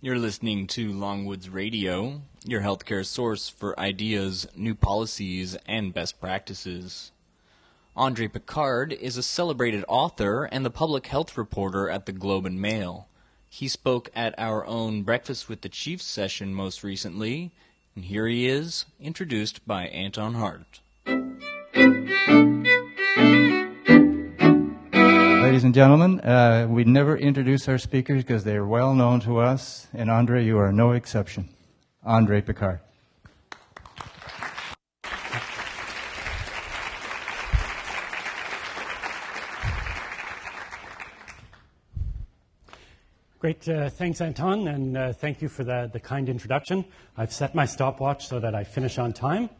You're listening to Longwoods Radio, your healthcare source for ideas, new policies, and best practices. Andre Picard is a celebrated author and the public health reporter at the Globe and Mail. He spoke at our own Breakfast with the Chiefs session most recently, and here he is, introduced by Anton Hart. Ladies and gentlemen, uh, we never introduce our speakers because they're well known to us, and Andre, you are no exception. Andre Picard. Great. Uh, thanks, Anton, and uh, thank you for the, the, kind introduction. I've set my stopwatch so that I finish on time.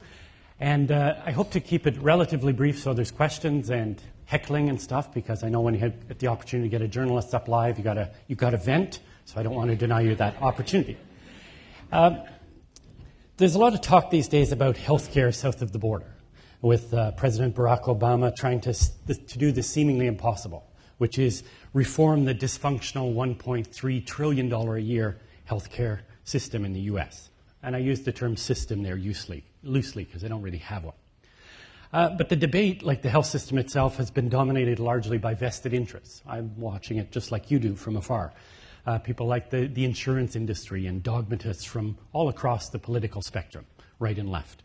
And uh, I hope to keep it relatively brief so there's questions and heckling and stuff because I know when you get the opportunity to get a journalist up live, you gotta you gotta vent. So I don't want to deny you that opportunity. Um, there's a lot of talk these days about healthcare south of the border, with uh, President Barack Obama trying to to do the seemingly impossible, which is reform the dysfunctional 1.3 trillion dollar a year healthcare system in the U.S. And I use the term system there loosely, loosely because I don't really have one. Uh, but the debate, like the health system itself, has been dominated largely by vested interests. I'm watching it just like you do from afar. Uh, people like the, the insurance industry and dogmatists from all across the political spectrum, right and left.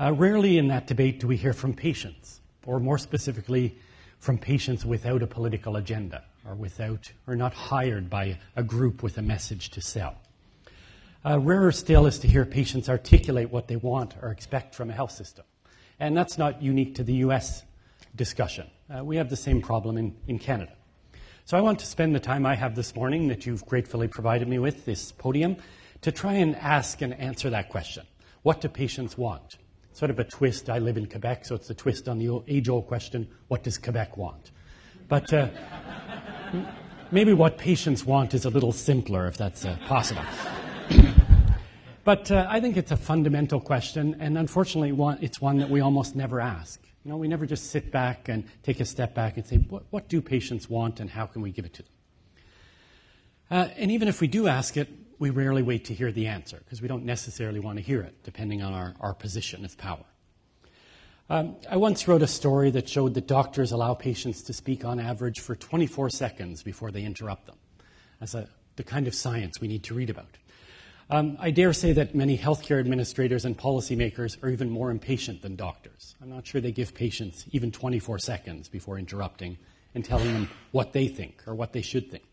Uh, rarely in that debate do we hear from patients, or more specifically, from patients without a political agenda, or without, or not hired by a group with a message to sell. Uh, rarer still is to hear patients articulate what they want or expect from a health system. And that's not unique to the US discussion. Uh, we have the same problem in, in Canada. So I want to spend the time I have this morning that you've gratefully provided me with, this podium, to try and ask and answer that question. What do patients want? Sort of a twist. I live in Quebec, so it's a twist on the age old question what does Quebec want? But uh, maybe what patients want is a little simpler, if that's uh, possible. But uh, I think it's a fundamental question, and unfortunately, it's one that we almost never ask. You know, we never just sit back and take a step back and say, what, what do patients want and how can we give it to them? Uh, and even if we do ask it, we rarely wait to hear the answer because we don't necessarily want to hear it, depending on our, our position of power. Um, I once wrote a story that showed that doctors allow patients to speak on average for 24 seconds before they interrupt them. That's a, the kind of science we need to read about. Um, I dare say that many healthcare administrators and policymakers are even more impatient than doctors. I'm not sure they give patients even 24 seconds before interrupting and telling them what they think or what they should think.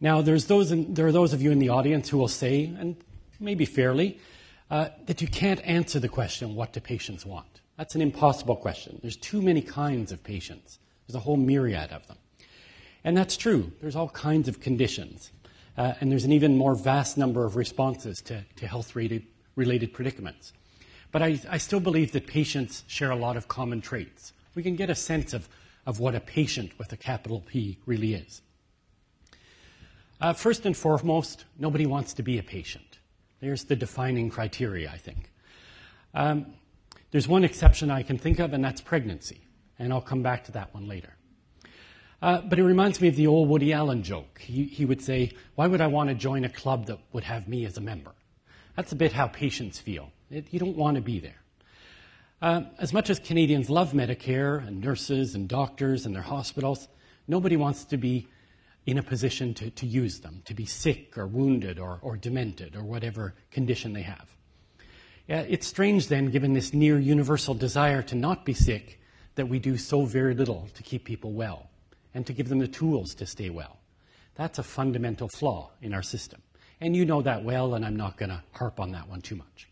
Now, there's those in, there are those of you in the audience who will say, and maybe fairly, uh, that you can't answer the question, what do patients want? That's an impossible question. There's too many kinds of patients. There's a whole myriad of them. And that's true. There's all kinds of conditions. Uh, and there's an even more vast number of responses to, to health related predicaments. But I, I, still believe that patients share a lot of common traits. We can get a sense of, of what a patient with a capital P really is. Uh, first and foremost, nobody wants to be a patient. There's the defining criteria, I think. Um, there's one exception I can think of, and that's pregnancy. And I'll come back to that one later. Uh, but it reminds me of the old Woody Allen joke. He, he would say, Why would I want to join a club that would have me as a member? That's a bit how patients feel. It, you don't want to be there. Uh, as much as Canadians love Medicare and nurses and doctors and their hospitals, nobody wants to be in a position to, to use them, to be sick or wounded or, or demented or whatever condition they have. It's strange then, given this near universal desire to not be sick, that we do so very little to keep people well and to give them the tools to stay well. That's a fundamental flaw in our system. And you know that well, and I'm not going to harp on that one too much.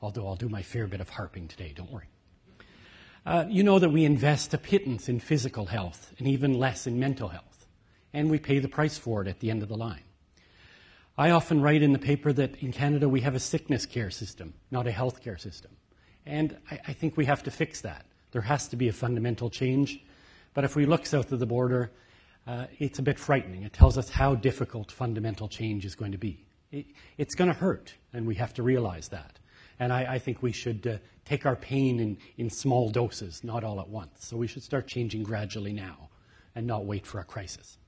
Although I'll do my fair bit of harping today, don't worry. Uh, you know that we invest a pittance in physical health and even less in mental health, and we pay the price for it at the end of the line. I often write in the paper that in Canada we have a sickness care system, not a health care system. And I, I think we have to fix that. There has to be a fundamental change but if we look south of the border, uh, it's a bit frightening. It tells us how difficult fundamental change is going to be. It, it's going to hurt, and we have to realize that. And I, I think we should uh, take our pain in, in small doses, not all at once. So we should start changing gradually now and not wait for a crisis.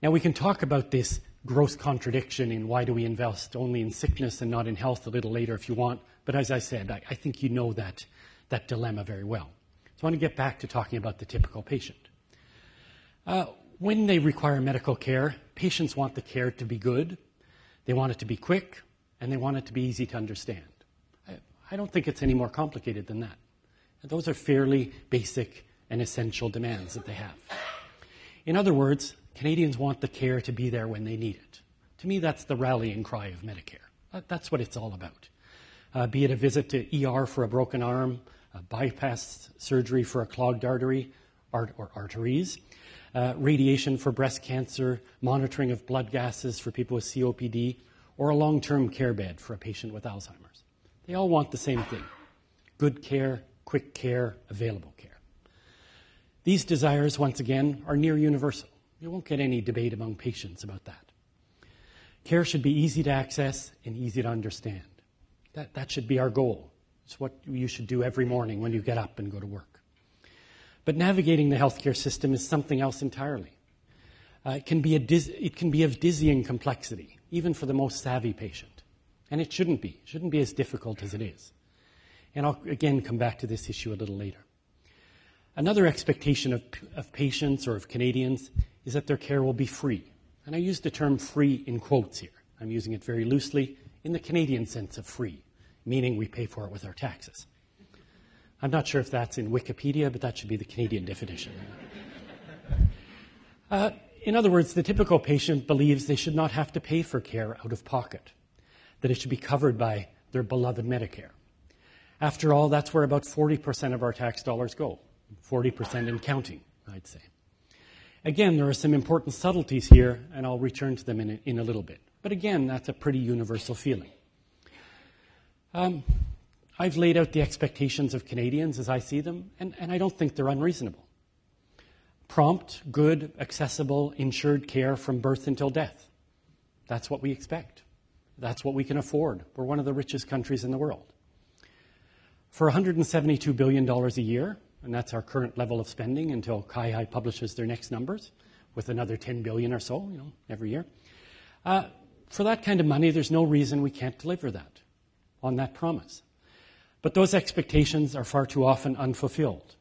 Now, we can talk about this gross contradiction in why do we invest only in sickness and not in health a little later if you want. But as I said, I, I think you know that, that dilemma very well. So I want to get back to talking about the typical patient. Uh, when they require medical care, patients want the care to be good, they want it to be quick, and they want it to be easy to understand. I, I don't think it's any more complicated than that. Those are fairly basic and essential demands that they have. In other words, Canadians want the care to be there when they need it. To me, that's the rallying cry of Medicare. That's what it's all about. Uh, be it a visit to ER for a broken arm, bypass surgery for a clogged artery art, or arteries, uh, radiation for breast cancer, monitoring of blood gases for people with COPD, or a long term care bed for a patient with Alzheimer's. They all want the same thing good care, quick care, available care. These desires, once again, are near universal. You won't get any debate among patients about that. Care should be easy to access and easy to understand. That, that should be our goal. It's what you should do every morning when you get up and go to work. But navigating the healthcare system is something else entirely. Uh, it, can diz- it can be of dizzying complexity, even for the most savvy patient. And it shouldn't be. It shouldn't be as difficult as it is. And I'll again come back to this issue a little later. Another expectation of, of patients or of Canadians is that their care will be free. And I use the term free in quotes here. I'm using it very loosely in the Canadian sense of free, meaning we pay for it with our taxes. I'm not sure if that's in Wikipedia, but that should be the Canadian definition. Uh, in other words, the typical patient believes they should not have to pay for care out of pocket, that it should be covered by their beloved Medicare. After all, that's where about 40% of our tax dollars go, 40% in counting, I'd say. Again, there are some important subtleties here, and I'll return to them in a, in a little bit. But again, that's a pretty universal feeling. Um, I've laid out the expectations of Canadians as I see them, and, and I don't think they're unreasonable. Prompt, good, accessible, insured care from birth until death. That's what we expect. That's what we can afford. We're one of the richest countries in the world. For $172 billion a year, and that's our current level of spending until CIHI publishes their next numbers, with another 10 billion or so, you know, every year. Uh, for that kind of money, there's no reason we can't deliver that on that promise. But those expectations are far too often unfulfilled.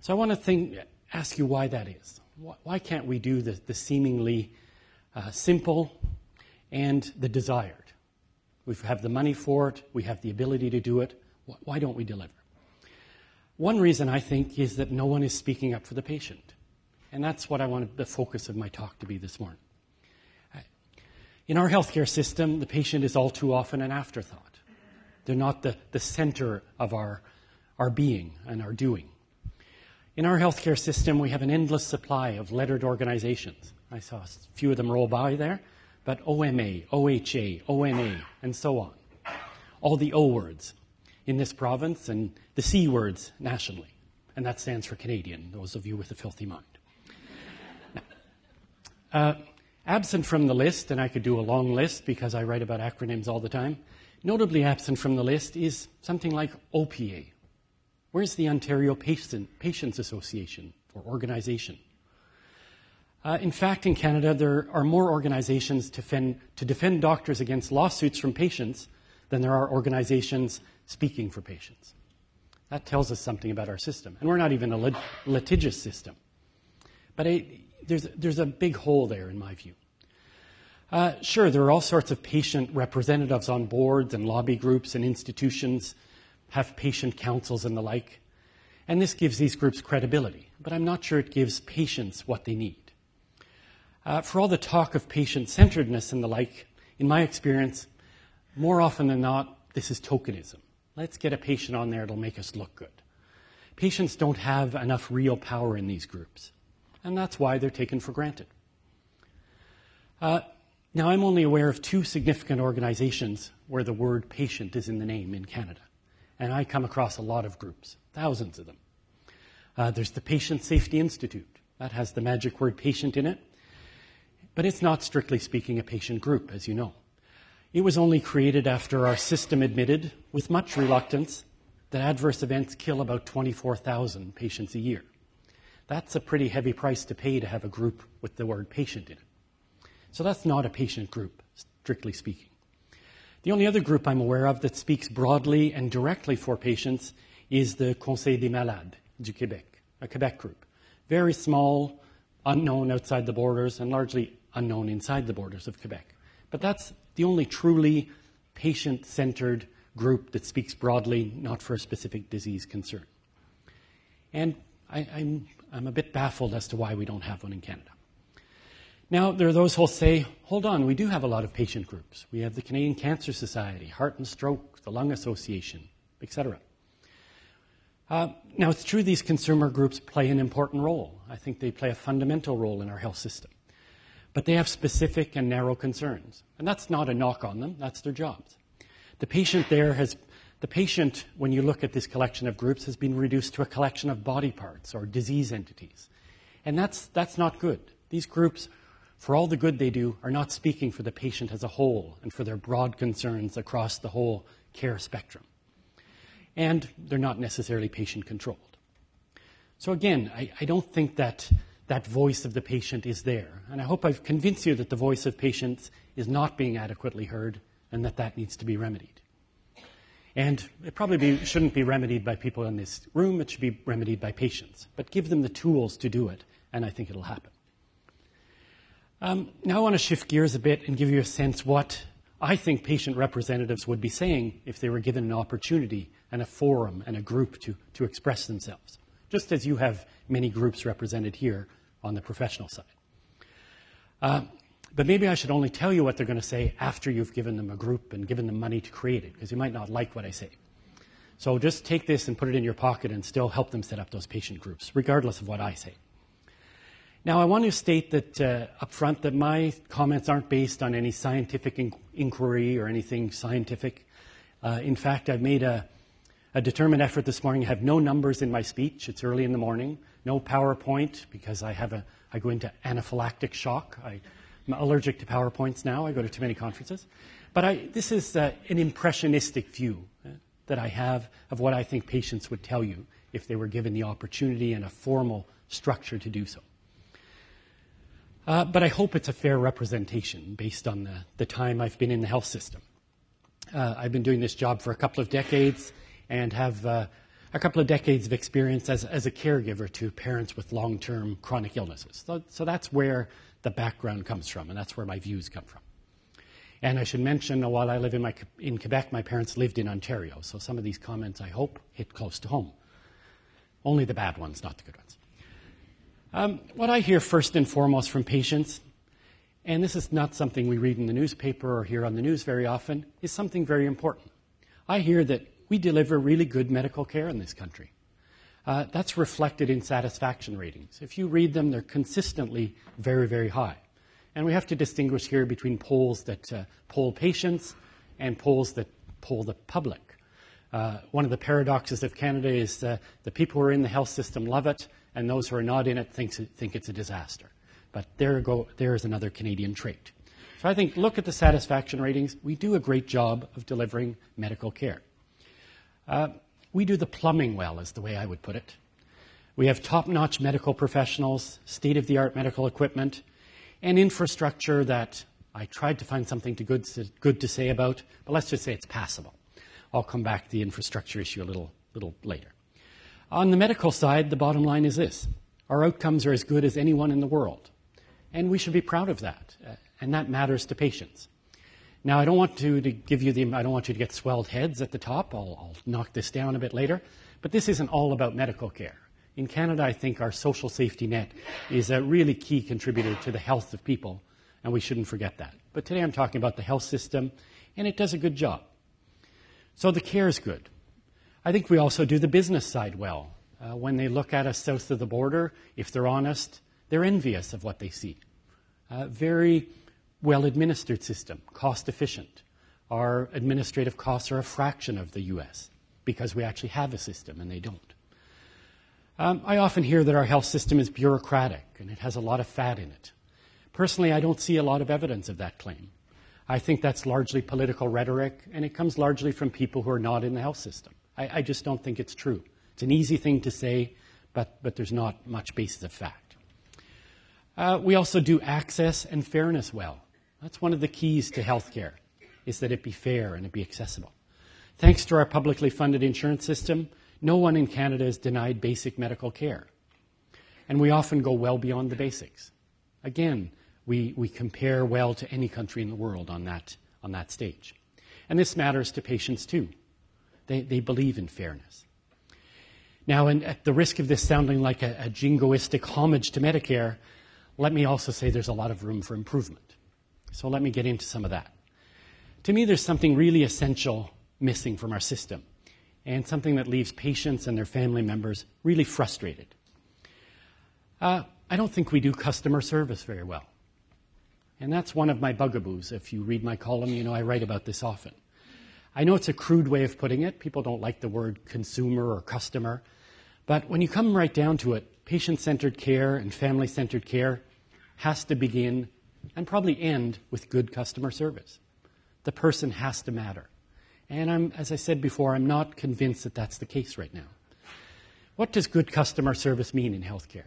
So I want to think, ask you why that is. Why can't we do the, the seemingly uh, simple and the desired? We have the money for it, we have the ability to do it. Why don't we deliver? One reason I think is that no one is speaking up for the patient. And that's what I wanted the focus of my talk to be this morning. In our healthcare system, the patient is all too often an afterthought. They're not the, the center of our, our being and our doing. In our healthcare system, we have an endless supply of lettered organizations. I saw a few of them roll by there, but OMA, OHA, ONA, and so on. All the O words in this province and the C words nationally. And that stands for Canadian, those of you with a filthy mind. Uh, absent from the list, and I could do a long list because I write about acronyms all the time, Notably absent from the list is something like OPA. Where's the Ontario Patient, Patients Association or organization? Uh, in fact, in Canada, there are more organizations to defend, to defend doctors against lawsuits from patients than there are organizations speaking for patients. That tells us something about our system. And we're not even a lit- litigious system. But I, there's, there's a big hole there, in my view. Uh, sure, there are all sorts of patient representatives on boards and lobby groups and institutions, have patient councils and the like. And this gives these groups credibility, but I'm not sure it gives patients what they need. Uh, for all the talk of patient centeredness and the like, in my experience, more often than not, this is tokenism. Let's get a patient on there, it'll make us look good. Patients don't have enough real power in these groups, and that's why they're taken for granted. Uh, now, I'm only aware of two significant organizations where the word patient is in the name in Canada. And I come across a lot of groups, thousands of them. Uh, there's the Patient Safety Institute. That has the magic word patient in it. But it's not, strictly speaking, a patient group, as you know. It was only created after our system admitted, with much reluctance, that adverse events kill about 24,000 patients a year. That's a pretty heavy price to pay to have a group with the word patient in it. So that's not a patient group, strictly speaking. The only other group I'm aware of that speaks broadly and directly for patients is the Conseil des Malades du Québec, a Quebec group. Very small, unknown outside the borders, and largely unknown inside the borders of Quebec. But that's the only truly patient centered group that speaks broadly, not for a specific disease concern. And I, am I'm, I'm a bit baffled as to why we don't have one in Canada. Now, there are those who'll say, hold on, we do have a lot of patient groups. We have the Canadian Cancer Society, Heart and Stroke, the Lung Association, etc. Uh, now, it's true these consumer groups play an important role. I think they play a fundamental role in our health system. But they have specific and narrow concerns. And that's not a knock on them, that's their jobs. The patient there has, the patient, when you look at this collection of groups, has been reduced to a collection of body parts or disease entities. And that's, that's not good. These groups, for all the good they do, are not speaking for the patient as a whole and for their broad concerns across the whole care spectrum and they're not necessarily patient controlled. So, again, I, I, don't think that that voice of the patient is there. And I hope I've convinced you that the voice of patients is not being adequately heard and that that needs to be remedied. And it probably be, shouldn't be remedied by people in this room, it should be remedied by patients. But give them the tools to do it, and I think it'll happen. Um, now I want to shift gears a bit and give you a sense what I think patient representatives would be saying if they were given an opportunity and a forum and a group to, to express themselves, just as you have many groups represented here on the professional side. Uh, but maybe I should only tell you what they're going to say after you've given them a group and given them money to create it, because you might not like what I say. So just take this and put it in your pocket and still help them set up those patient groups, regardless of what I say. Now, I want to state that uh, up front that my comments aren't based on any scientific in- inquiry or anything scientific. Uh, in fact, I've made a, a determined effort this morning. I have no numbers in my speech. It's early in the morning. No PowerPoint because I have a I go into anaphylactic shock. I, am allergic to PowerPoints now. I go to too many conferences. But I, this is uh, an impressionistic view uh, that I have of what I think patients would tell you if they were given the opportunity and a formal structure to do so. Uh, but I hope it's a fair representation based on the, the time I've been in the health system. Uh, I've been doing this job for a couple of decades and have uh, a couple of decades of experience as, as a caregiver to parents with long term chronic illnesses. So, so, that's where the background comes from, and that's where my views come from. And I should mention, while I live in, my, in Quebec, my parents lived in Ontario, so some of these comments, I hope, hit close to home. Only the bad ones, not the good ones. Um, what I hear first and foremost from patients, and this is not something we read in the newspaper or hear on the news very often, is something very important. I hear that we deliver really good medical care in this country. Uh, that's reflected in satisfaction ratings. If you read them, they're consistently very, very high. And we have to distinguish here between polls that uh, poll patients and polls that poll the public. Uh, one of the paradoxes of Canada is uh, the people who are in the health system love it, and those who are not in it think, think it's a disaster. But there, go, there is another Canadian trait. So I think look at the satisfaction ratings. We do a great job of delivering medical care. Uh, we do the plumbing well, is the way I would put it. We have top notch medical professionals, state of the art medical equipment, and infrastructure that I tried to find something to good, to, good to say about, but let's just say it's passable. I'll come back to the infrastructure issue a little, little later. On the medical side, the bottom line is this our outcomes are as good as anyone in the world, and we should be proud of that, uh, and that matters to patients. Now, I don't want to, to give you the, I don't want you to get swelled heads at the top. I'll, I'll knock this down a bit later. But this isn't all about medical care. In Canada, I think our social safety net is a really key contributor to the health of people, and we shouldn't forget that. But today I'm talking about the health system, and it does a good job. So the care is good. I think we also do the business side well. Uh, when they look at us south of the border, if they're honest, they're envious of what they see. Uh, very well administered system, cost efficient. Our administrative costs are a fraction of the US because we actually have a system and they don't. Um, I often hear that our health system is bureaucratic and it has a lot of fat in it. Personally, I don't see a lot of evidence of that claim. I think that's largely political rhetoric, and it comes largely from people who are not in the health system. I, I just don't think it's true. It's an easy thing to say, but, but there's not much basis of fact. Uh, we also do access and fairness well. That's one of the keys to healthcare, is that it be fair and it be accessible. Thanks to our publicly funded insurance system, no one in Canada is denied basic medical care. And we often go well beyond the basics. Again, we, we compare well to any country in the world on that, on that stage. And this matters to patients too. They, they believe in fairness. Now, and at the risk of this sounding like a, a jingoistic homage to Medicare, let me also say there's a lot of room for improvement. So let me get into some of that. To me, there's something really essential missing from our system, and something that leaves patients and their family members really frustrated. Uh, I don't think we do customer service very well. And that's one of my bugaboos. If you read my column, you know I write about this often. I know it's a crude way of putting it. People don't like the word consumer or customer. But when you come right down to it, patient centered care and family centered care has to begin and probably end with good customer service. The person has to matter. And I'm, as I said before, I'm not convinced that that's the case right now. What does good customer service mean in healthcare?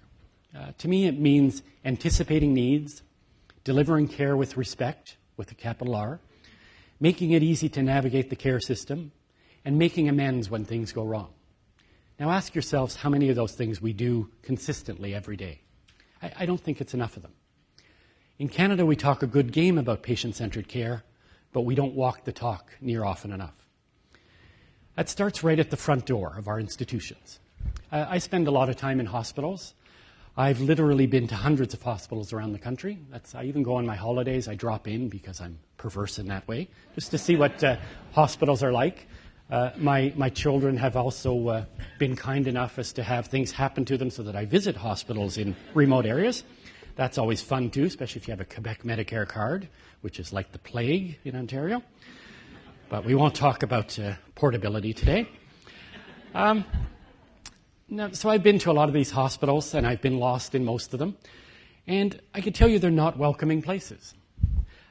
Uh, to me, it means anticipating needs, delivering care with respect, with a capital R, making it easy to navigate the care system, and making amends when things go wrong. Now ask yourselves how many of those things we do consistently every day. I, I don't think it's enough of them. In Canada, we talk a good game about patient centered care, but we don't walk the talk near often enough. That starts right at the front door of our institutions. Uh, I spend a lot of time in hospitals. I've literally been to hundreds of hospitals around the country. That's, I even go on my holidays. I drop in because I'm perverse in that way, just to see what uh, hospitals are like. Uh, my, my children have also uh, been kind enough as to have things happen to them so that I visit hospitals in remote areas. That's always fun too, especially if you have a Quebec Medicare card, which is like the plague in Ontario. But we won't talk about uh, portability today. Um, now, so I've been to a lot of these hospitals, and I've been lost in most of them. And I can tell you they're not welcoming places.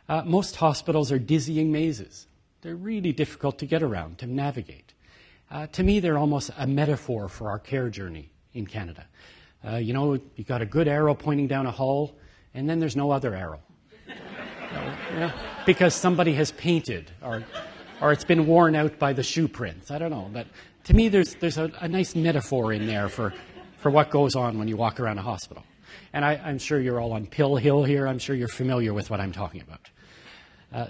Uh, most hospitals are dizzying mazes. They're really difficult to get around, to navigate. Uh, to me, they're almost a metaphor for our care journey in Canada. Uh, you know, you've got a good arrow pointing down a hole, and then there's no other arrow. because somebody has painted, or, or it's been worn out by the shoe prints. I don't know. But to me, there's, there's a, a nice metaphor in there for, for what goes on when you walk around a hospital. And I, am sure you're all on Pill Hill here. I'm sure you're familiar with what I'm talking about. Uh,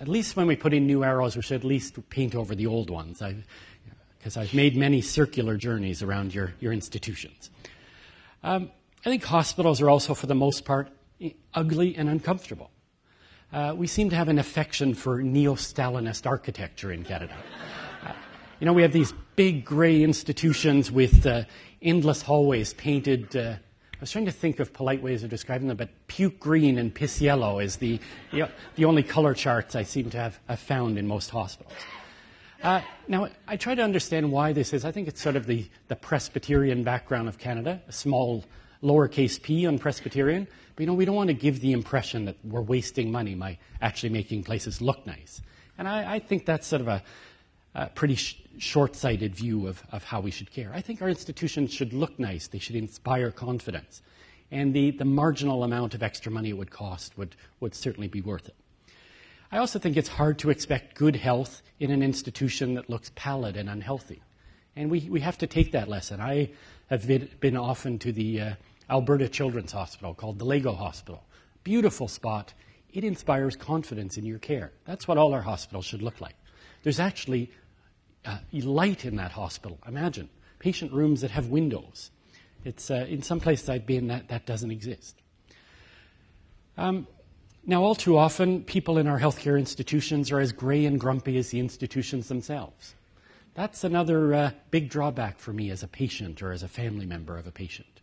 at least when we put in new arrows, we should at least paint over the old ones. Because I've, I've, made many circular journeys around your, your institutions. Um, I think hospitals are also, for the most part, ugly and uncomfortable. Uh, we seem to have an affection for neo Stalinist architecture in Canada. You know, we have these big gray institutions with uh, endless hallways painted uh, I was trying to think of polite ways of describing them, but puke green and piss yellow is the, the, the only color charts I seem to have, have found in most hospitals. Uh, now, I try to understand why this is. I think it's sort of the, the Presbyterian background of Canada, a small lowercase p on Presbyterian. But, you know, we don't want to give the impression that we're wasting money by actually making places look nice. And I, I think that's sort of a, a pretty sh- short sighted view of, of how we should care. I think our institutions should look nice, they should inspire confidence. And the, the marginal amount of extra money it would cost would, would certainly be worth it. I also think it's hard to expect good health in an institution that looks pallid and unhealthy. And we, we have to take that lesson. I have been, been often to the uh, Alberta Children's Hospital called the Lego Hospital. Beautiful spot. It inspires confidence in your care. That's what all our hospitals should look like. There's actually uh, light in that hospital. Imagine patient rooms that have windows. It's uh, in some places I've been that that doesn't exist. Um, now, all too often, people in our healthcare institutions are as gray and grumpy as the institutions themselves. That's another uh, big drawback for me as a patient or as a family member of a patient.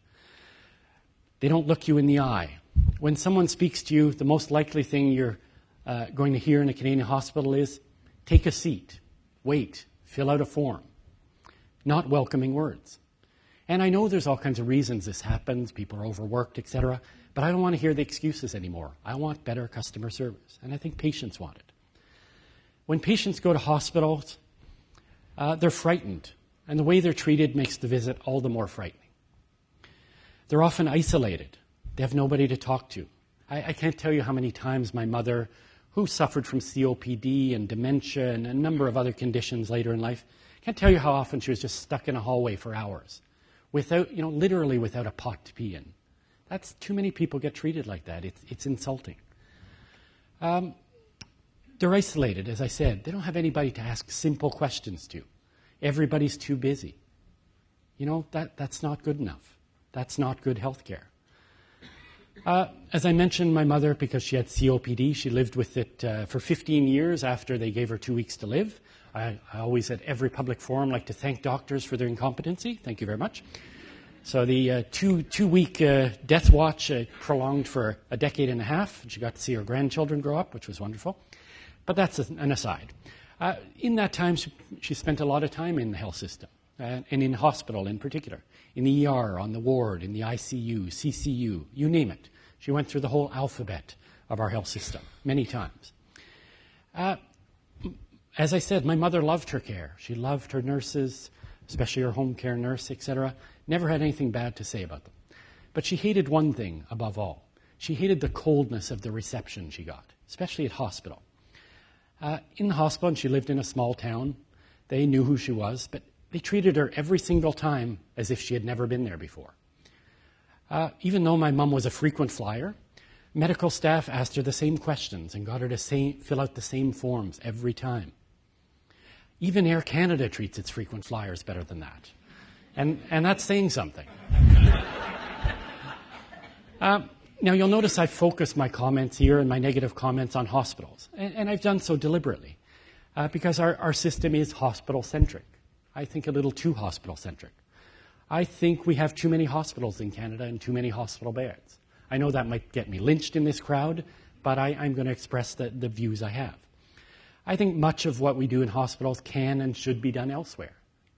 They don't look you in the eye. When someone speaks to you, the most likely thing you're uh, going to hear in a Canadian hospital is take a seat, wait, fill out a form. Not welcoming words. And I know there's all kinds of reasons this happens, people are overworked, etc., but I don't want to hear the excuses anymore. I want better customer service, and I think patients want it. When patients go to hospitals, uh, they're frightened, and the way they're treated makes the visit all the more frightening. They're often isolated. They have nobody to talk to. I, I can't tell you how many times my mother, who suffered from COPD and dementia and a number of other conditions later in life, can't tell you how often she was just stuck in a hallway for hours, without, you know, literally without a pot to pee in. That's too many people get treated like that. It's, it's insulting. Um, they're isolated, as I said. They don't have anybody to ask simple questions to. Everybody's too busy. You know, that, that's not good enough. That's not good health care. Uh, as I mentioned, my mother, because she had COPD, she lived with it uh, for 15 years after they gave her two weeks to live. I, I, always, at every public forum, like to thank doctors for their incompetency. Thank you very much. So the uh, two, two week uh, death watch uh, prolonged for a decade and a half. She got to see her grandchildren grow up, which was wonderful. But that's an aside. Uh, in that time, she, she, spent a lot of time in the health system, and in hospital in particular, in the ER, on the ward, in the ICU, CCU, you name it. She went through the whole alphabet of our health system many times. Uh, as I said, my mother loved her care. She loved her nurses, especially her home care nurse, etc. Never had anything bad to say about them. But she hated one thing above all. She hated the coldness of the reception she got, especially at hospital. Uh, in the hospital, and she lived in a small town, they knew who she was, but they treated her every single time as if she had never been there before. Uh, even though my mom was a frequent flyer, medical staff asked her the same questions and got her to say, fill out the same forms every time. Even Air Canada treats its frequent flyers better than that. And, and that's saying something. uh, now, you'll notice I focus my comments here and my negative comments on hospitals, and, and I've done so deliberately uh, because our, our system is hospital centric. I think a little too hospital centric. I think we have too many hospitals in Canada and too many hospital beds. I know that might get me lynched in this crowd, but I, am going to express the, the views I have. I think much of what we do in hospitals can and should be done elsewhere,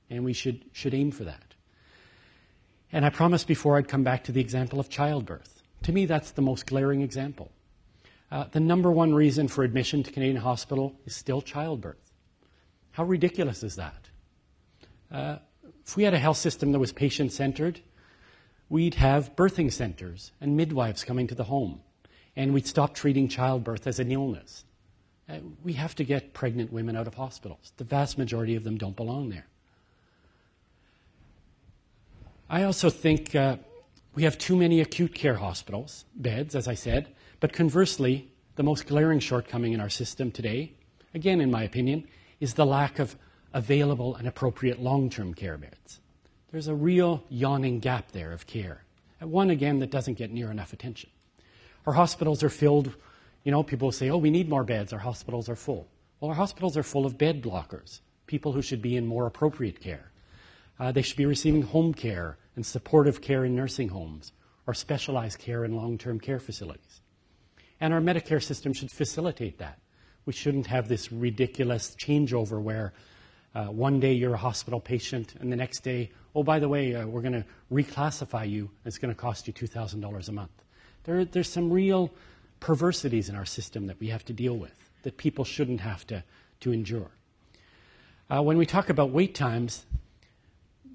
and we should, should aim for that. And I promised before I'd come back to the example of childbirth. To me, that's the most glaring example. Uh, the number one reason for admission to Canadian hospital is still childbirth. How ridiculous is that? Uh, if we had a health system that was patient centered, we'd have birthing centers and midwives coming to the home, and we'd stop treating childbirth as an illness. Uh, we have to get pregnant women out of hospitals. The vast majority of them don't belong there. I also think uh, we have too many acute care hospitals, beds, as I said, but conversely, the most glaring shortcoming in our system today, again, in my opinion, is the lack of available and appropriate long term care beds. There's a real yawning gap there of care, and one, again, that doesn't get near enough attention. Our hospitals are filled, you know, people say, oh, we need more beds, our hospitals are full. Well, our hospitals are full of bed blockers, people who should be in more appropriate care. Uh, they should be receiving home care and supportive care in nursing homes or specialized care in long term care facilities. And our Medicare system should facilitate that. We shouldn't have this ridiculous changeover where uh, one day you're a hospital patient, and the next day, oh, by the way, uh, we're going to reclassify you. It's going to cost you $2,000 a month. There, there's some real perversities in our system that we have to deal with that people shouldn't have to, to endure. Uh, when we talk about wait times,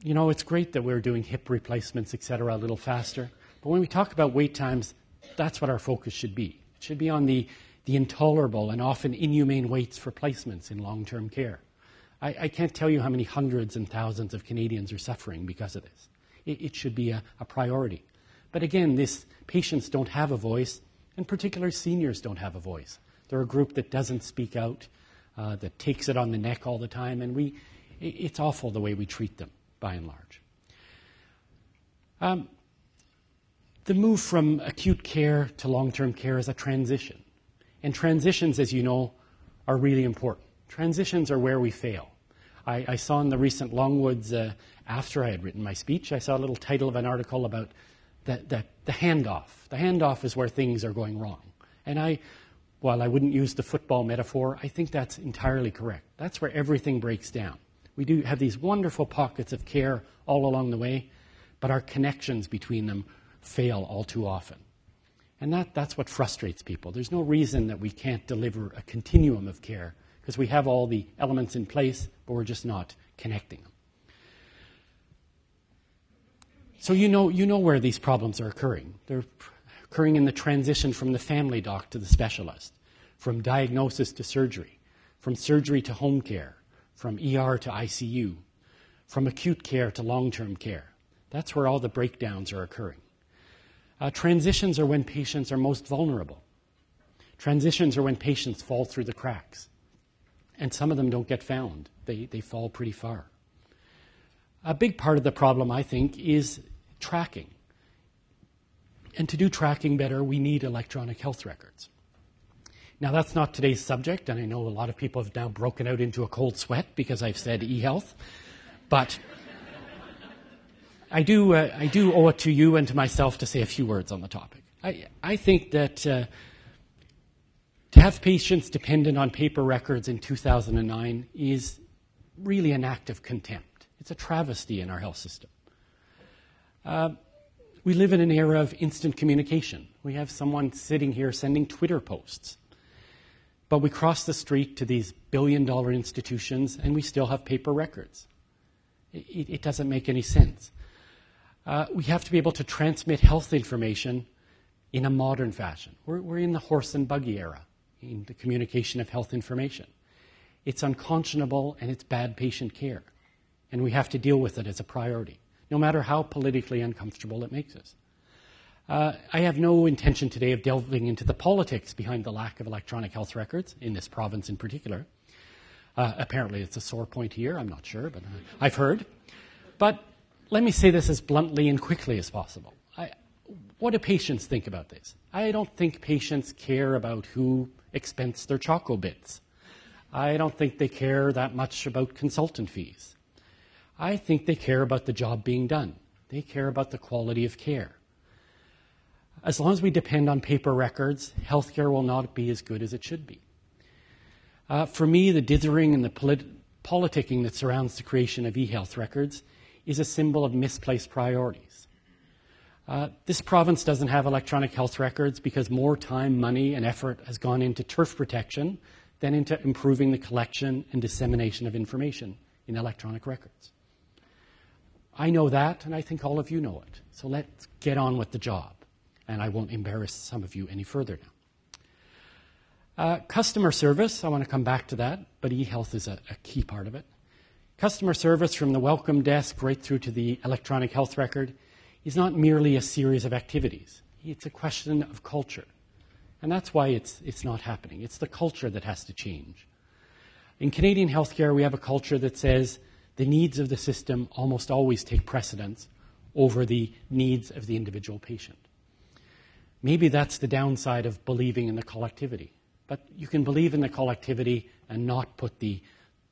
you know, it's great that we're doing hip replacements, et cetera, a little faster. But when we talk about wait times, that's what our focus should be. It should be on the, the intolerable and often inhumane waits for placements in long term care. I, I, can't tell you how many hundreds and thousands of Canadians are suffering because of this. It, it should be a, a, priority. But again, this patients don't have a voice, and particularly seniors don't have a voice. They're a group that doesn't speak out, uh, that takes it on the neck all the time, and we, it, it's awful the way we treat them, by and large. Um, the move from acute care to long term care is a transition. And transitions, as you know, are really important. Transitions are where we fail. I, I saw in the recent Longwoods, uh, after I had written my speech, I saw a little title of an article about the, the, the handoff. The handoff is where things are going wrong. And I, while I wouldn't use the football metaphor, I think that's entirely correct. That's where everything breaks down. We do have these wonderful pockets of care all along the way, but our connections between them fail all too often. And that, that's what frustrates people. There's no reason that we can't deliver a continuum of care because we have all the elements in place, but we're just not connecting them. So you know, you know where these problems are occurring. They're occurring in the transition from the family doc to the specialist, from diagnosis to surgery, from surgery to home care, from ER to ICU, from acute care to long term care. That's where all the breakdowns are occurring. Uh, transitions are when patients are most vulnerable. Transitions are when patients fall through the cracks. And some of them don't get found, they, they fall pretty far. A big part of the problem, I think, is tracking. And to do tracking better, we need electronic health records. Now, that's not today's subject, and I know a lot of people have now broken out into a cold sweat because I've said e health. But I do, uh, I do owe it to you and to myself to say a few words on the topic. I, I think that uh, to have patients dependent on paper records in 2009 is really an act of contempt. It's a travesty in our health system. Uh, we live in an era of instant communication. We have someone sitting here sending Twitter posts. But we cross the street to these billion dollar institutions and we still have paper records. It, it doesn't make any sense. Uh, we have to be able to transmit health information in a modern fashion. We're, we're in the horse and buggy era in the communication of health information. It's unconscionable and it's bad patient care. And we have to deal with it as a priority, no matter how politically uncomfortable it makes us. Uh, I have no intention today of delving into the politics behind the lack of electronic health records in this province in particular. Uh, apparently, it's a sore point here. I'm not sure, but uh, I've heard. But let me say this as bluntly and quickly as possible. I, what do patients think about this? I don't think patients care about who expense their choco bits. I don't think they care that much about consultant fees. I think they care about the job being done. They care about the quality of care. As long as we depend on paper records, healthcare will not be as good as it should be. Uh, for me, the dithering and the polit- politicking that surrounds the creation of e-health records is a symbol of misplaced priorities. Uh, this province doesn't have electronic health records because more time, money, and effort has gone into turf protection than into improving the collection and dissemination of information in electronic records. I know that, and I think all of you know it. So let's get on with the job and I won't embarrass some of you any further now. Uh, customer service, I want to come back to that, but e-health is a, a key part of it. Customer service from the welcome desk right through to the electronic health record is not merely a series of activities. It's a question of culture. And that's why it's, it's not happening. It's the culture that has to change. In Canadian healthcare, we have a culture that says the needs of the system almost always take precedence over the needs of the individual patient. Maybe that's the downside of believing in the collectivity. But you can believe in the collectivity and not put the,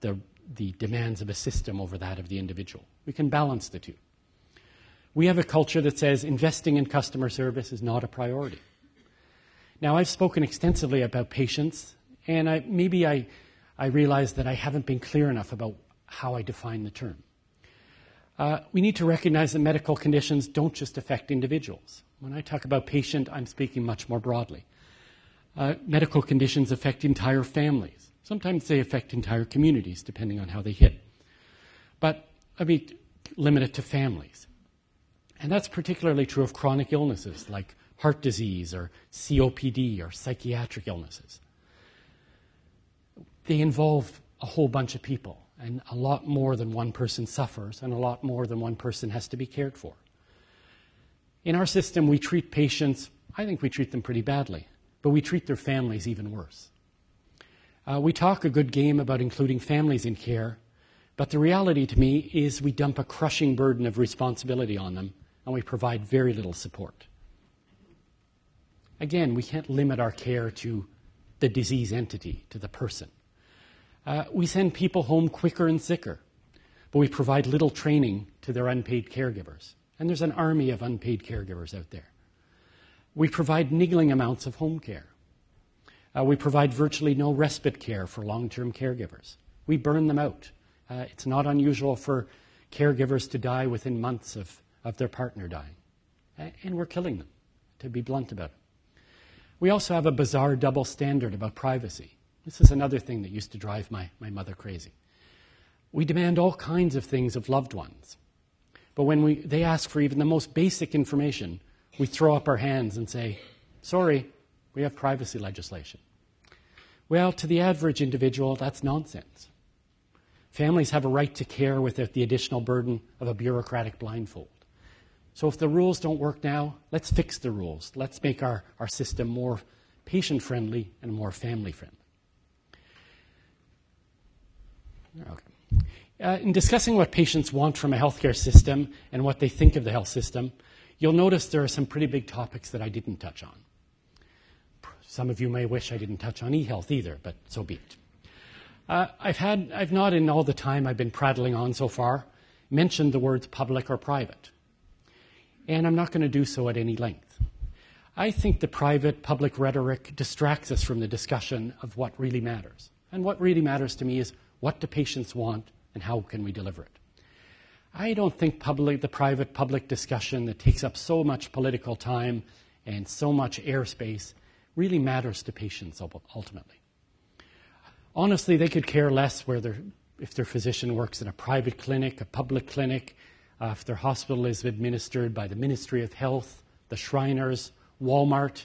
the, the demands of a system over that of the individual. We can balance the two. We have a culture that says investing in customer service is not a priority. Now, I've spoken extensively about patients, and I, maybe I, I realize that I haven't been clear enough about how I define the term. Uh, we need to recognize that medical conditions don't just affect individuals. When I talk about patient, I'm speaking much more broadly. Uh, medical conditions affect entire families. Sometimes they affect entire communities, depending on how they hit. But let me limit it to families. And that's particularly true of chronic illnesses like heart disease or COPD or psychiatric illnesses. They involve a whole bunch of people and a lot more than one person suffers, and a lot more than one person has to be cared for. In our system, we treat patients, I think we treat them pretty badly, but we treat their families even worse. Uh, we talk a good game about including families in care, but the reality to me is we dump a crushing burden of responsibility on them and we provide very little support. Again, we can't limit our care to the disease entity, to the person. Uh, we send people home quicker and sicker, but we provide little training to their unpaid caregivers. And there's an army of unpaid caregivers out there. We provide niggling amounts of home care. Uh, we provide virtually no respite care for long term caregivers. We burn them out. Uh, it's not unusual for caregivers to die within months of, of their partner dying. And we're killing them, to be blunt about it. We also have a bizarre double standard about privacy. This is another thing that used to drive my, my mother crazy. We demand all kinds of things of loved ones. But when we, they ask for even the most basic information, we throw up our hands and say, Sorry, we have privacy legislation. Well, to the average individual, that's nonsense. Families have a right to care without the additional burden of a bureaucratic blindfold. So if the rules don't work now, let's fix the rules. Let's make our, our system more patient friendly and more family friendly. Okay. Uh, in discussing what patients want from a healthcare system and what they think of the health system, you'll notice there are some pretty big topics that I didn't touch on. Some of you may wish I didn't touch on e-health either, but so be it. Uh, I've had, I've not in all the time I've been prattling on so far, mentioned the words public or private. And I'm not going to do so at any length. I think the private public rhetoric distracts us from the discussion of what really matters. And what really matters to me is what do patients want and how can we deliver it? I don't think public, the private public discussion that takes up so much political time and so much airspace really matters to patients ultimately honestly, they could care less whether if their physician works in a private clinic, a public clinic, uh, if their hospital is administered by the Ministry of Health, the Shriners, Walmart.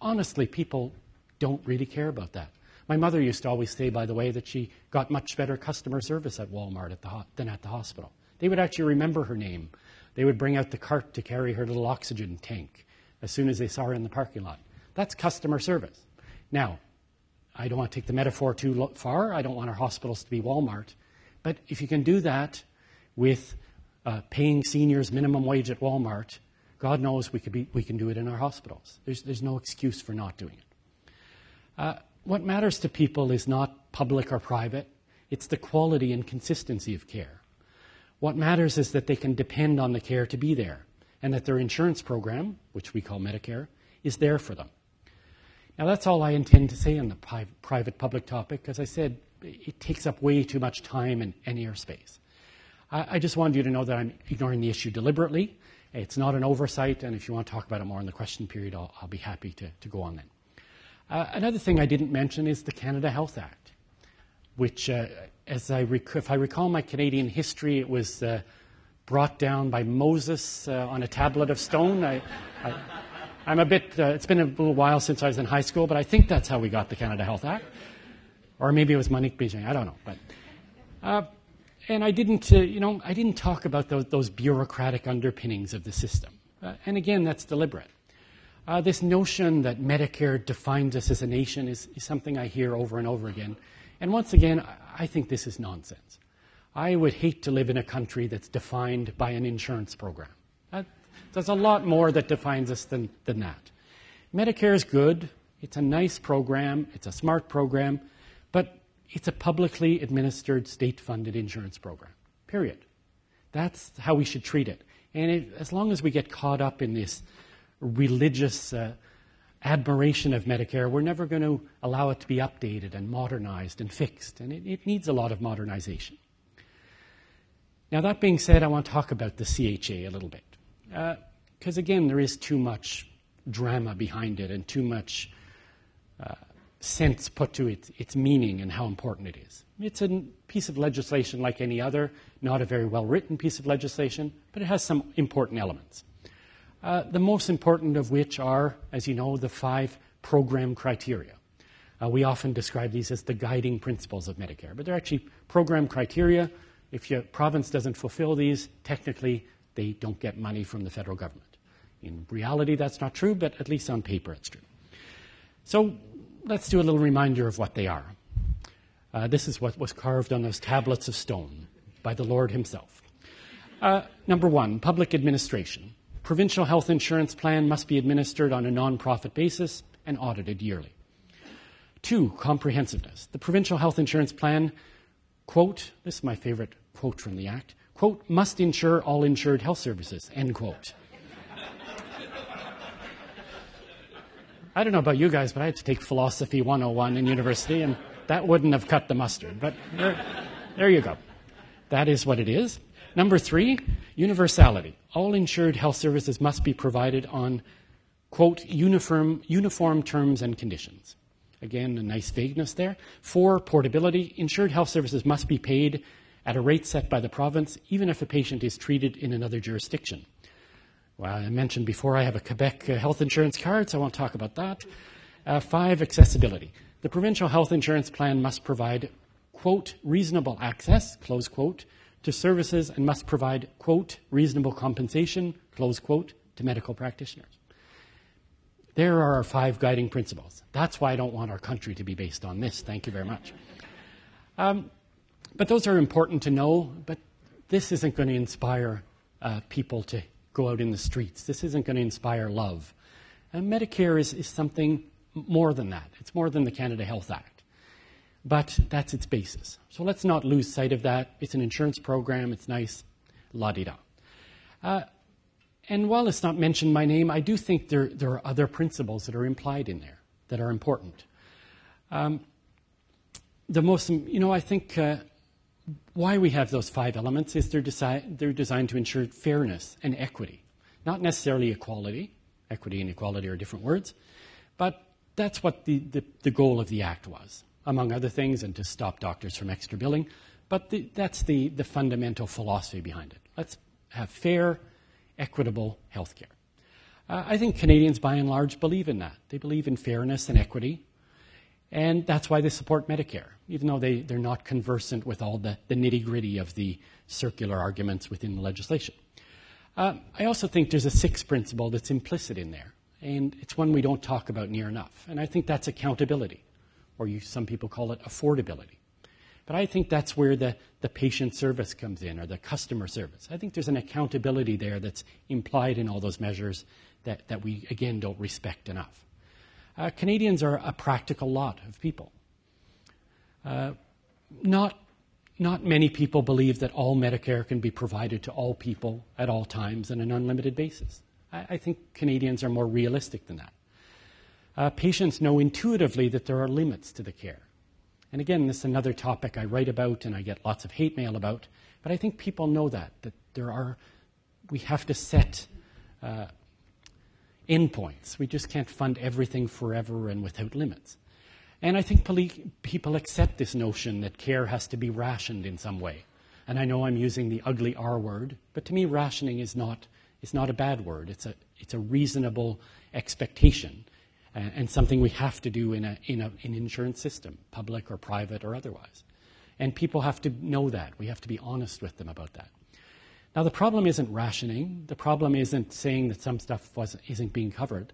Honestly, people don't really care about that. My mother used to always say, by the way, that she got much better customer service at Walmart at ho- than at the hospital. They would actually remember her name. They would bring out the cart to carry her little oxygen tank as soon as they saw her in the parking lot. That's customer service. Now, I don't want to take the metaphor too far. I don't want our hospitals to be Walmart. But if you can do that with uh, paying seniors minimum wage at Walmart, God knows we, could be, we can do it in our hospitals. There's, there's no excuse for not doing it. Uh, what matters to people is not public or private, it's the quality and consistency of care. What matters is that they can depend on the care to be there and that their insurance program, which we call Medicare, is there for them. Now, that's all I intend to say on the pri- private public topic. As I said, it takes up way too much time and, and airspace. I, I, just wanted you to know that I'm ignoring the issue deliberately. It's not an oversight, and if you want to talk about it more in the question period, I'll, I'll be happy to, to go on then. Uh, another thing I didn't mention is the Canada Health Act, which, uh, as I rec- if I recall my Canadian history, it was uh, brought down by Moses uh, on a tablet of stone. I, I'm a bit, uh, it's been a little while since I was in high school, but I think that's how we got the Canada Health Act. Or maybe it was Monique Bégin, I don't know. But, uh, and I didn't, uh, you know, I didn't talk about those, those bureaucratic underpinnings of the system. Uh, and again, that's deliberate. Uh, this notion that Medicare defines us as a nation is, is something I hear over and over again. And once again, I think this is nonsense. I would hate to live in a country that's defined by an insurance program. There's a lot more that defines us than, than that. Medicare is good. It's a nice program. It's a smart program. It's a publicly administered, state funded insurance program, period. That's how we should treat it. And it, as long as we get caught up in this religious uh, admiration of Medicare, we're never going to allow it to be updated and modernized and fixed. And it, it needs a lot of modernization. Now, that being said, I want to talk about the CHA a little bit. Because uh, again, there is too much drama behind it and too much uh, sense put to it, its meaning and how important it is. It's a piece of legislation like any other, not a very well written piece of legislation, but it has some important elements. Uh, the most important of which are, as you know, the five program criteria. Uh, we often describe these as the guiding principles of Medicare, but they're actually program criteria. If your province doesn't fulfill these, technically they don't get money from the federal government. In reality, that's not true, but at least on paper, it's true. So let's do a little reminder of what they are. Uh, this is what was carved on those tablets of stone by the Lord Himself. Uh, number one, public administration. Provincial health insurance plan must be administered on a non-profit basis and audited yearly. Two, comprehensiveness. The provincial health insurance plan, quote, this is my favorite quote from the Act, quote, must insure all insured health services, end quote. I don't know about you guys, but I had to take Philosophy 101 in university, and that wouldn't have cut the mustard. But there, there you go. That is what it is. Number three, universality. All insured health services must be provided on, quote, uniform, uniform terms and conditions. Again, a nice vagueness there. Four, portability. Insured health services must be paid at a rate set by the province, even if a patient is treated in another jurisdiction. Well, I mentioned before I have a Quebec uh, health insurance card, so I won't talk about that. Uh, five, accessibility. The provincial health insurance plan must provide, quote, reasonable access, close quote, to services and must provide, quote, reasonable compensation, close quote, to medical practitioners. There are our five guiding principles. That's why I don't want our country to be based on this. Thank you very much. Um, but those are important to know, but this isn't going to inspire uh, people to go out in the streets. This isn't going to inspire love. And Medicare is, is something more than that. It's more than the Canada Health Act. But that's its basis. So let's not lose sight of that. It's an insurance program, it's nice, la di da. Uh, and while it's not mentioned by name, I do think there, there are other principles that are implied in there that are important. Um, the most, you know, I think uh, why we have those five elements is they're, desi- they're designed to ensure fairness and equity, not necessarily equality. Equity and equality are different words, but that's what the, the, the goal of the Act was, among other things, and to stop doctors from extra billing. But the, that's the, the fundamental philosophy behind it. Let's have fair, equitable health care. Uh, I think Canadians, by and large, believe in that. They believe in fairness and equity, and that's why they support Medicare, even though they, they're not conversant with all the, the nitty gritty of the circular arguments within the legislation. Uh, I also think there's a sixth principle that's implicit in there, and it's one we don't talk about near enough, and I think that's accountability, or you, some people call it affordability. But I think that's where the, the patient service comes in, or the customer service. I think there's an accountability there that's implied in all those measures that, that we, again, don't respect enough. Uh, Canadians are a practical lot of people. Uh, not, not many people believe that all Medicare can be provided to all people at all times on an unlimited basis. I, I think Canadians are more realistic than that. Uh, patients know intuitively that there are limits to the care. And again, this is another topic I write about and I get lots of hate mail about, but I think people know that, that there are, we have to set uh, endpoints. We just can't fund everything forever and without limits. And I think people accept this notion that care has to be rationed in some way. And I know I'm using the ugly R word, but to me, rationing is not, is not a bad word. It's a, it's a reasonable expectation and something we have to do in, a, in a, an insurance system, public or private or otherwise. And people have to know that. We have to be honest with them about that. Now, the problem isn't rationing. The problem isn't saying that some stuff isn't being covered.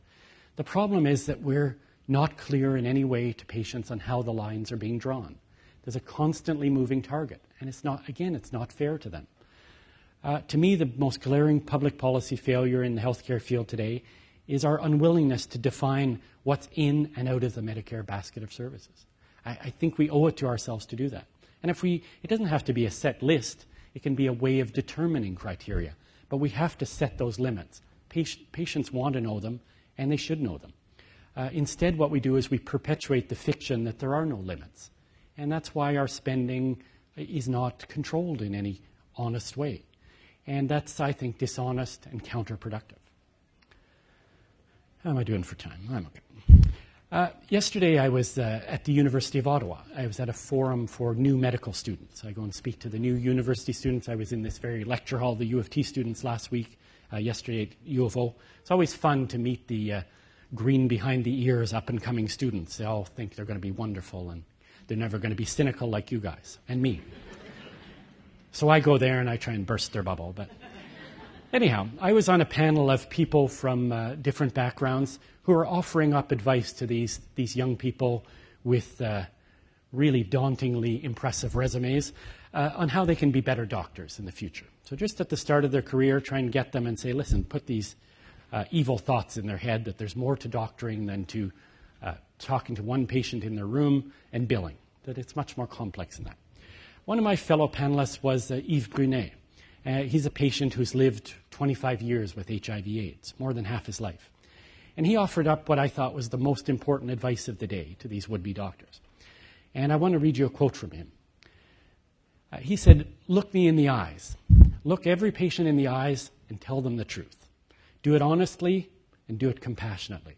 The problem is that we're not clear in any way to patients on how the lines are being drawn. There's a constantly moving target, and it's not, again, it's not fair to them. Uh, to me, the most glaring public policy failure in the healthcare field today is our unwillingness to define what's in and out of the Medicare basket of services. I, I think we owe it to ourselves to do that. And if we, it doesn't have to be a set list. It can be a way of determining criteria. But we have to set those limits. patients want to know them, and they should know them. Uh, instead, what we do is we perpetuate the fiction that there are no limits. And that's why our spending is not controlled in any honest way. And that's, I think, dishonest and counterproductive. How am I doing for time? I'm okay. Uh, yesterday, I was uh, at the University of Ottawa. I was at a forum for new medical students. I go and speak to the new university students. I was in this very lecture hall, the U of T students last week, uh, yesterday at U of O. It's always fun to meet the uh, green behind the ears up and coming students. They all think they're going to be wonderful and they're never going to be cynical like you guys and me. so I go there and I try and burst their bubble. But anyhow, I was on a panel of people from uh, different backgrounds who are offering up advice to these, these young people with uh, really dauntingly impressive resumes uh, on how they can be better doctors in the future. So, just at the start of their career, try and get them and say, listen, put these uh, evil thoughts in their head that there's more to doctoring than to uh, talking to one patient in their room and billing, that it's much more complex than that. One of my fellow panelists was uh, Yves Brunet. Uh, he's a patient who's lived 25 years with HIV/AIDS, more than half his life. And he offered up what I thought was the most important advice of the day to these would be doctors. And I want to read you a quote from him. Uh, he said, Look me in the eyes. Look every patient in the eyes and tell them the truth. Do it honestly and do it compassionately.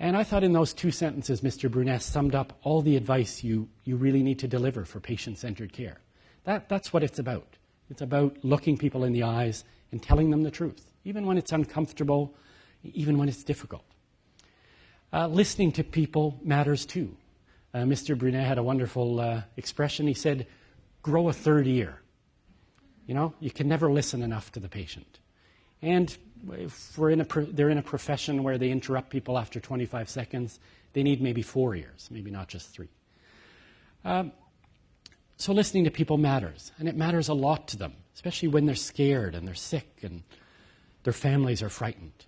And I thought in those two sentences, Mr. Brunet summed up all the advice you, you really need to deliver for patient centered care. That, that's what it's about. It's about looking people in the eyes and telling them the truth even when it's uncomfortable, even when it's difficult. Uh, listening to people matters too. Uh, Mr. Brunet had a wonderful uh, expression. He said, grow a third ear. You know, you can never listen enough to the patient. And if in a they're in a profession where they interrupt people after 25 seconds, they need maybe four ears, maybe not just three. Um, so listening to people matters, and it matters a lot to them, especially when they're scared and they're sick and their families are frightened.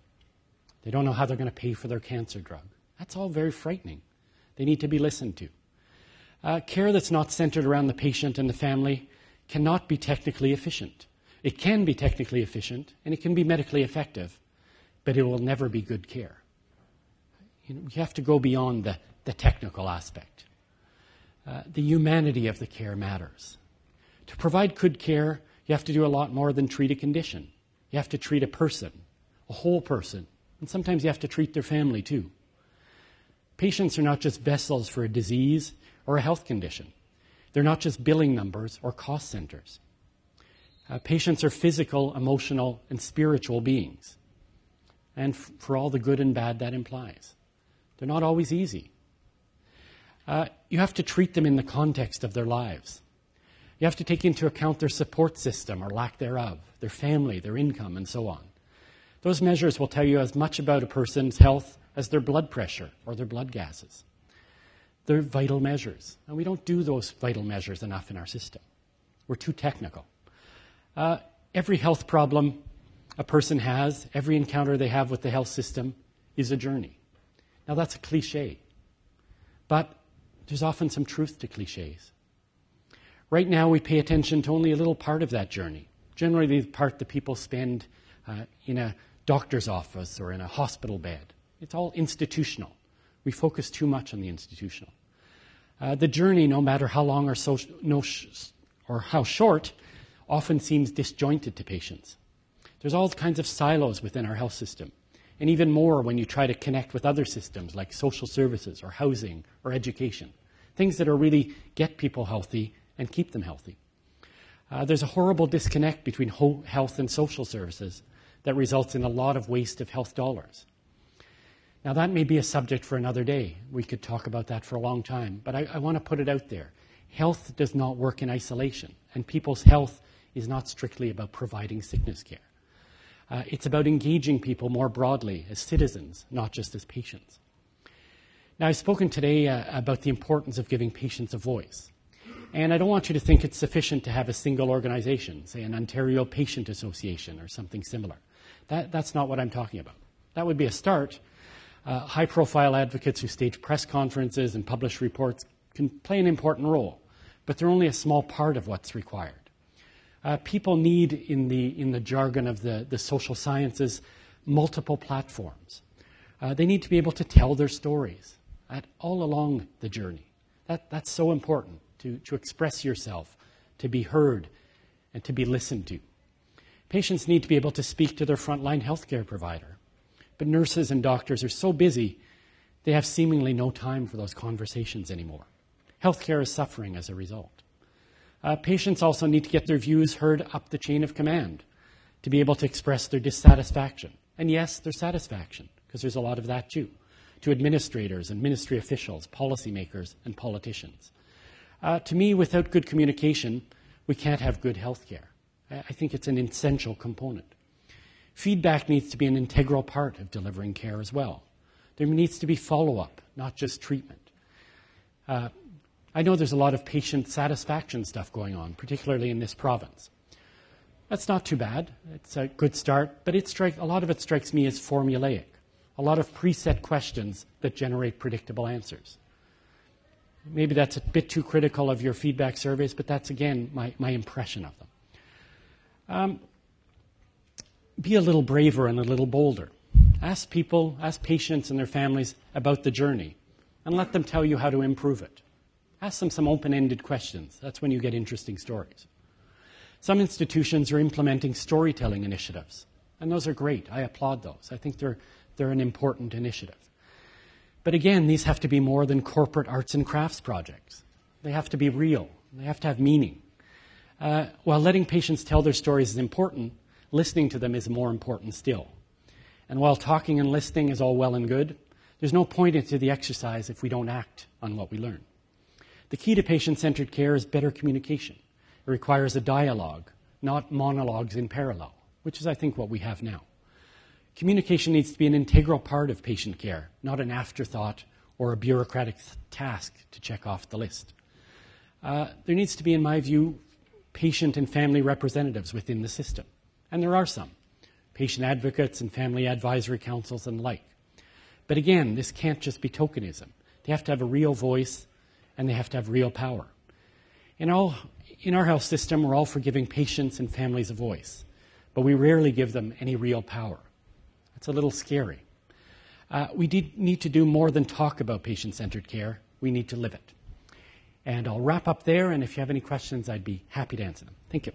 They don't know how they're going to pay for their cancer drug. That's all very frightening. They need to be listened to. Uh, care that's not centered around the patient and the family cannot be technically efficient. It can be technically efficient and it can be medically effective, but it will never be good care. You, know, you have to go beyond the, the technical aspect. Uh, the humanity of the care matters. To provide good care, you have to do a lot more than treat a condition. You have to treat a person, a whole person, and sometimes you have to treat their family too. Patients are not just vessels for a disease or a health condition. They're not just billing numbers or cost centers. Uh, patients are physical, emotional, and spiritual beings, and f- for all the good and bad that implies. They're not always easy. Uh, you have to treat them in the context of their lives. You have to take into account their support system or lack thereof, their family, their income, and so on. Those measures will tell you as much about a person's health as their blood pressure or their blood gases. They're vital measures, and we don't do those vital measures enough in our system. We're too technical. Uh, every health problem a person has, every encounter they have with the health system, is a journey. Now, that's a cliche, but there's often some truth to cliches. Right now, we pay attention to only a little part of that journey. Generally, the part that people spend uh, in a doctor's office or in a hospital bed. It's all institutional. We focus too much on the institutional. Uh, the journey, no matter how long or, so, no sh- or how short, often seems disjointed to patients. There's all kinds of silos within our health system, and even more when you try to connect with other systems like social services or housing or education, things that are really get people healthy and keep them healthy. Uh, there's a horrible disconnect between ho- health and social services that results in a lot of waste of health dollars. Now, that may be a subject for another day. We could talk about that for a long time, but I, I want to put it out there. Health does not work in isolation, and people's health is not strictly about providing sickness care. Uh, it's about engaging people more broadly as citizens, not just as patients. Now, I've spoken today uh, about the importance of giving patients a voice. And I don't want you to think it's sufficient to have a single organization, say an Ontario Patient Association or something similar. That, that's not what I'm talking about. That would be a start. Uh, high profile advocates who stage press conferences and publish reports can play an important role, but they're only a small part of what's required. Uh, people need, in the, in the jargon of the, the social sciences, multiple platforms. Uh, they need to be able to tell their stories at, all along the journey. That, that's so important to, to express yourself, to be heard, and to be listened to. Patients need to be able to speak to their frontline healthcare provider. But nurses and doctors are so busy, they have seemingly no time for those conversations anymore. Healthcare is suffering as a result. Uh, patients also need to get their views heard up the chain of command to be able to express their dissatisfaction. And yes, their satisfaction, because there's a lot of that too, to administrators and ministry officials, policymakers, and politicians. Uh, to me, without good communication, we can't have good health care. I think it's an essential component. Feedback needs to be an integral part of delivering care as well. There needs to be follow up, not just treatment. Uh, I know there's a lot of patient satisfaction stuff going on, particularly in this province. That's not too bad. It's a good start, but it strike, a lot of it strikes me as formulaic. A lot of preset questions that generate predictable answers. Maybe that's a bit too critical of your feedback surveys, but that's again my, my impression of them. Um, be a little braver and a little bolder. Ask people, ask patients and their families about the journey, and let them tell you how to improve it. Ask them some open ended questions. That's when you get interesting stories. Some institutions are implementing storytelling initiatives, and those are great. I applaud those. I think they're, they're an important initiative. But again, these have to be more than corporate arts and crafts projects. They have to be real, they have to have meaning. Uh, while letting patients tell their stories is important, listening to them is more important still. And while talking and listening is all well and good, there's no point into the exercise if we don't act on what we learn. The key to patient centered care is better communication. It requires a dialogue, not monologues in parallel, which is, I think, what we have now. Communication needs to be an integral part of patient care, not an afterthought or a bureaucratic task to check off the list. Uh, there needs to be, in my view, patient and family representatives within the system, and there are some patient advocates and family advisory councils and the like. But again, this can't just be tokenism. They have to have a real voice and they have to have real power. In, all, in our health system, we're all for giving patients and families a voice, but we rarely give them any real power. That's a little scary. Uh, we need to do more than talk about patient centered care, we need to live it. And I'll wrap up there, and if you have any questions, I'd be happy to answer them. Thank you.